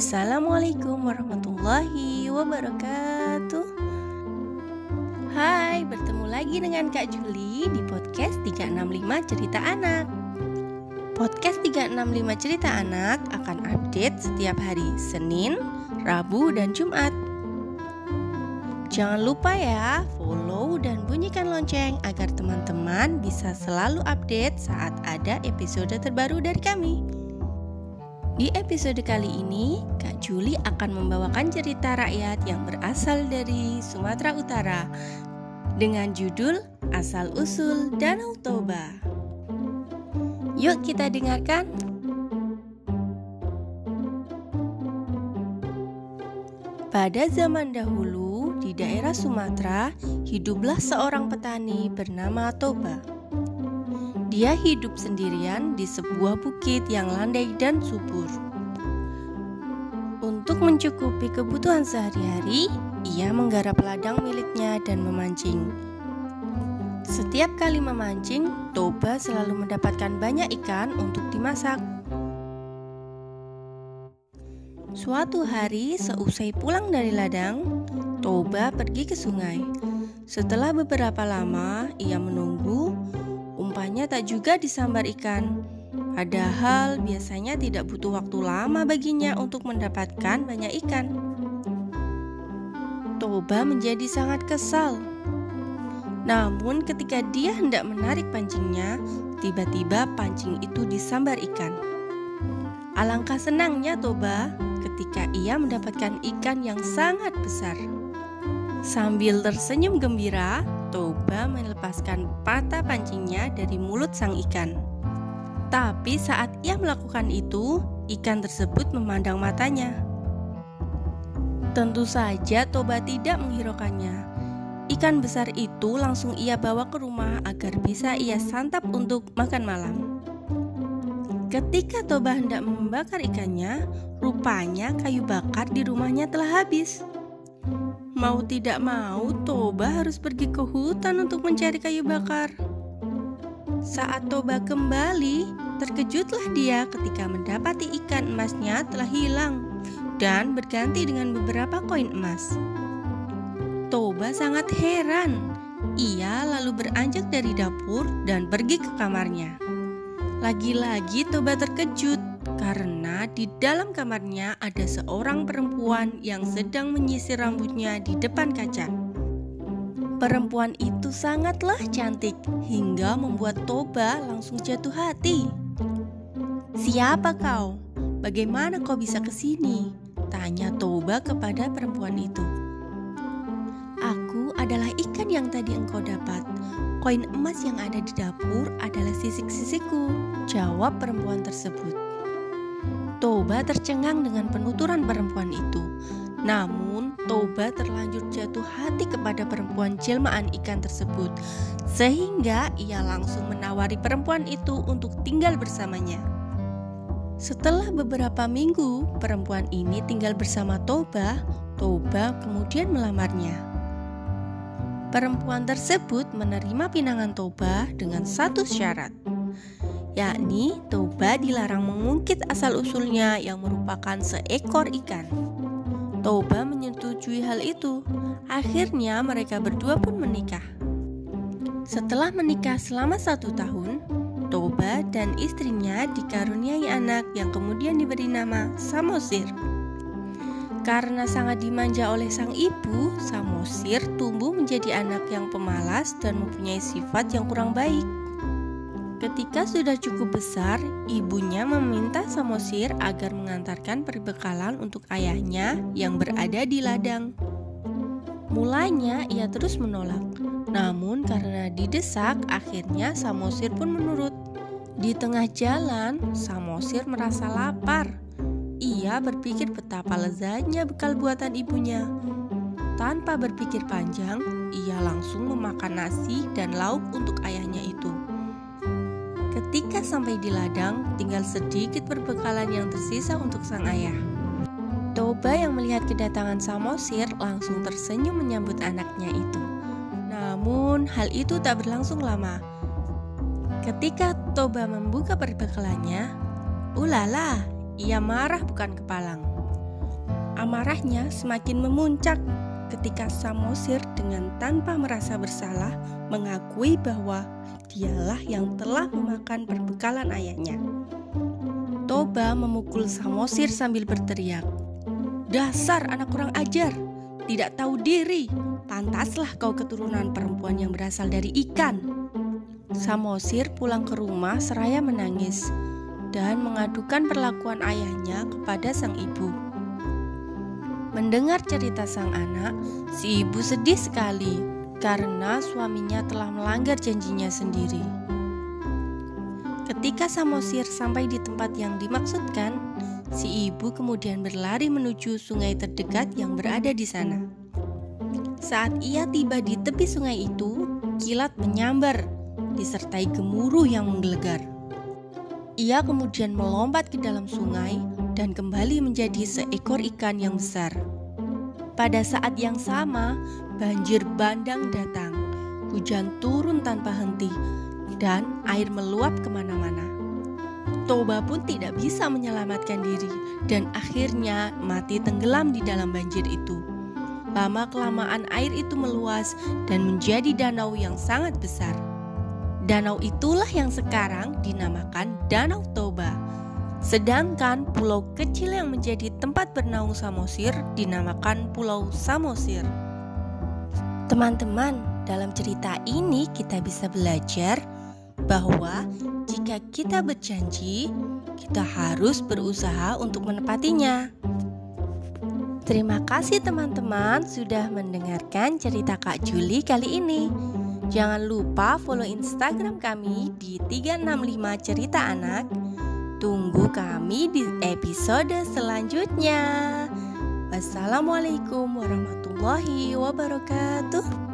Assalamualaikum warahmatullahi wabarakatuh. Hai, bertemu lagi dengan Kak Juli di podcast 365 Cerita Anak. Podcast 365 Cerita Anak akan update setiap hari Senin, Rabu, dan Jumat. Jangan lupa ya, follow dan bunyikan lonceng agar teman-teman bisa selalu update saat ada episode terbaru dari kami. Di episode kali ini, Kak Juli akan membawakan cerita rakyat yang berasal dari Sumatera Utara dengan judul Asal Usul Danau Toba. Yuk kita dengarkan. Pada zaman dahulu, di daerah Sumatera, hiduplah seorang petani bernama Toba. Dia hidup sendirian di sebuah bukit yang landai dan subur. Untuk mencukupi kebutuhan sehari-hari, ia menggarap ladang miliknya dan memancing. Setiap kali memancing, Toba selalu mendapatkan banyak ikan untuk dimasak. Suatu hari, seusai pulang dari ladang, Toba pergi ke sungai. Setelah beberapa lama, ia menunggu. Umpannya tak juga disambar ikan. Padahal biasanya tidak butuh waktu lama baginya untuk mendapatkan banyak ikan. Toba menjadi sangat kesal. Namun ketika dia hendak menarik pancingnya, tiba-tiba pancing itu disambar ikan. Alangkah senangnya Toba ketika ia mendapatkan ikan yang sangat besar. Sambil tersenyum gembira, Toba melepaskan patah pancingnya dari mulut sang ikan. Tapi saat ia melakukan itu, ikan tersebut memandang matanya. Tentu saja Toba tidak menghiraukannya. Ikan besar itu langsung ia bawa ke rumah agar bisa ia santap untuk makan malam. Ketika Toba hendak membakar ikannya, rupanya kayu bakar di rumahnya telah habis. Mau tidak mau, Toba harus pergi ke hutan untuk mencari kayu bakar. Saat Toba kembali, terkejutlah dia ketika mendapati ikan emasnya telah hilang dan berganti dengan beberapa koin emas. Toba sangat heran. Ia lalu beranjak dari dapur dan pergi ke kamarnya. Lagi-lagi Toba terkejut karena di dalam kamarnya ada seorang perempuan yang sedang menyisir rambutnya di depan kaca. Perempuan itu sangatlah cantik hingga membuat Toba langsung jatuh hati. "Siapa kau? Bagaimana kau bisa ke sini?" tanya Toba kepada perempuan itu. "Aku adalah ikan yang tadi engkau dapat. Koin emas yang ada di dapur adalah sisik-sisikku," jawab perempuan tersebut. Toba tercengang dengan penuturan perempuan itu. Namun, Toba terlanjur jatuh hati kepada perempuan jelmaan ikan tersebut, sehingga ia langsung menawari perempuan itu untuk tinggal bersamanya. Setelah beberapa minggu, perempuan ini tinggal bersama Toba. Toba kemudian melamarnya. Perempuan tersebut menerima pinangan Toba dengan satu syarat yakni Toba dilarang mengungkit asal-usulnya yang merupakan seekor ikan. Toba menyetujui hal itu. Akhirnya mereka berdua pun menikah. Setelah menikah selama satu tahun, Toba dan istrinya dikaruniai anak yang kemudian diberi nama Samosir. Karena sangat dimanja oleh sang ibu, Samosir tumbuh menjadi anak yang pemalas dan mempunyai sifat yang kurang baik. Ketika sudah cukup besar, ibunya meminta Samosir agar mengantarkan perbekalan untuk ayahnya yang berada di ladang. Mulanya ia terus menolak, namun karena didesak, akhirnya Samosir pun menurut. Di tengah jalan, Samosir merasa lapar. Ia berpikir betapa lezatnya bekal buatan ibunya. Tanpa berpikir panjang, ia langsung memakan nasi dan lauk untuk ayahnya itu. Ketika sampai di ladang, tinggal sedikit perbekalan yang tersisa untuk sang ayah. Toba yang melihat kedatangan Samosir langsung tersenyum menyambut anaknya itu. Namun, hal itu tak berlangsung lama. Ketika Toba membuka perbekalannya, ulala, ia marah bukan kepalang. Amarahnya semakin memuncak ketika Samosir dengan tanpa merasa bersalah mengakui bahwa dialah yang telah memakan perbekalan ayahnya. Toba memukul Samosir sambil berteriak, Dasar anak kurang ajar, tidak tahu diri, pantaslah kau keturunan perempuan yang berasal dari ikan. Samosir pulang ke rumah seraya menangis dan mengadukan perlakuan ayahnya kepada sang ibu. Mendengar cerita sang anak, si ibu sedih sekali karena suaminya telah melanggar janjinya sendiri. Ketika Samosir sampai di tempat yang dimaksudkan, si ibu kemudian berlari menuju sungai terdekat yang berada di sana. Saat ia tiba di tepi sungai itu, kilat menyambar disertai gemuruh yang menggelegar. Ia kemudian melompat ke dalam sungai dan kembali menjadi seekor ikan yang besar. Pada saat yang sama, banjir bandang datang. Hujan turun tanpa henti dan air meluap ke mana-mana. Toba pun tidak bisa menyelamatkan diri dan akhirnya mati tenggelam di dalam banjir itu. Lama-kelamaan air itu meluas dan menjadi danau yang sangat besar. Danau itulah yang sekarang dinamakan Danau Toba. Sedangkan pulau kecil yang menjadi tempat bernaung Samosir dinamakan Pulau Samosir. Teman-teman, dalam cerita ini kita bisa belajar bahwa jika kita berjanji, kita harus berusaha untuk menepatinya. Terima kasih teman-teman sudah mendengarkan cerita Kak Juli kali ini. Jangan lupa follow Instagram kami di 365 Cerita Anak. Tunggu kami di episode selanjutnya. Wassalamualaikum warahmatullahi wabarakatuh.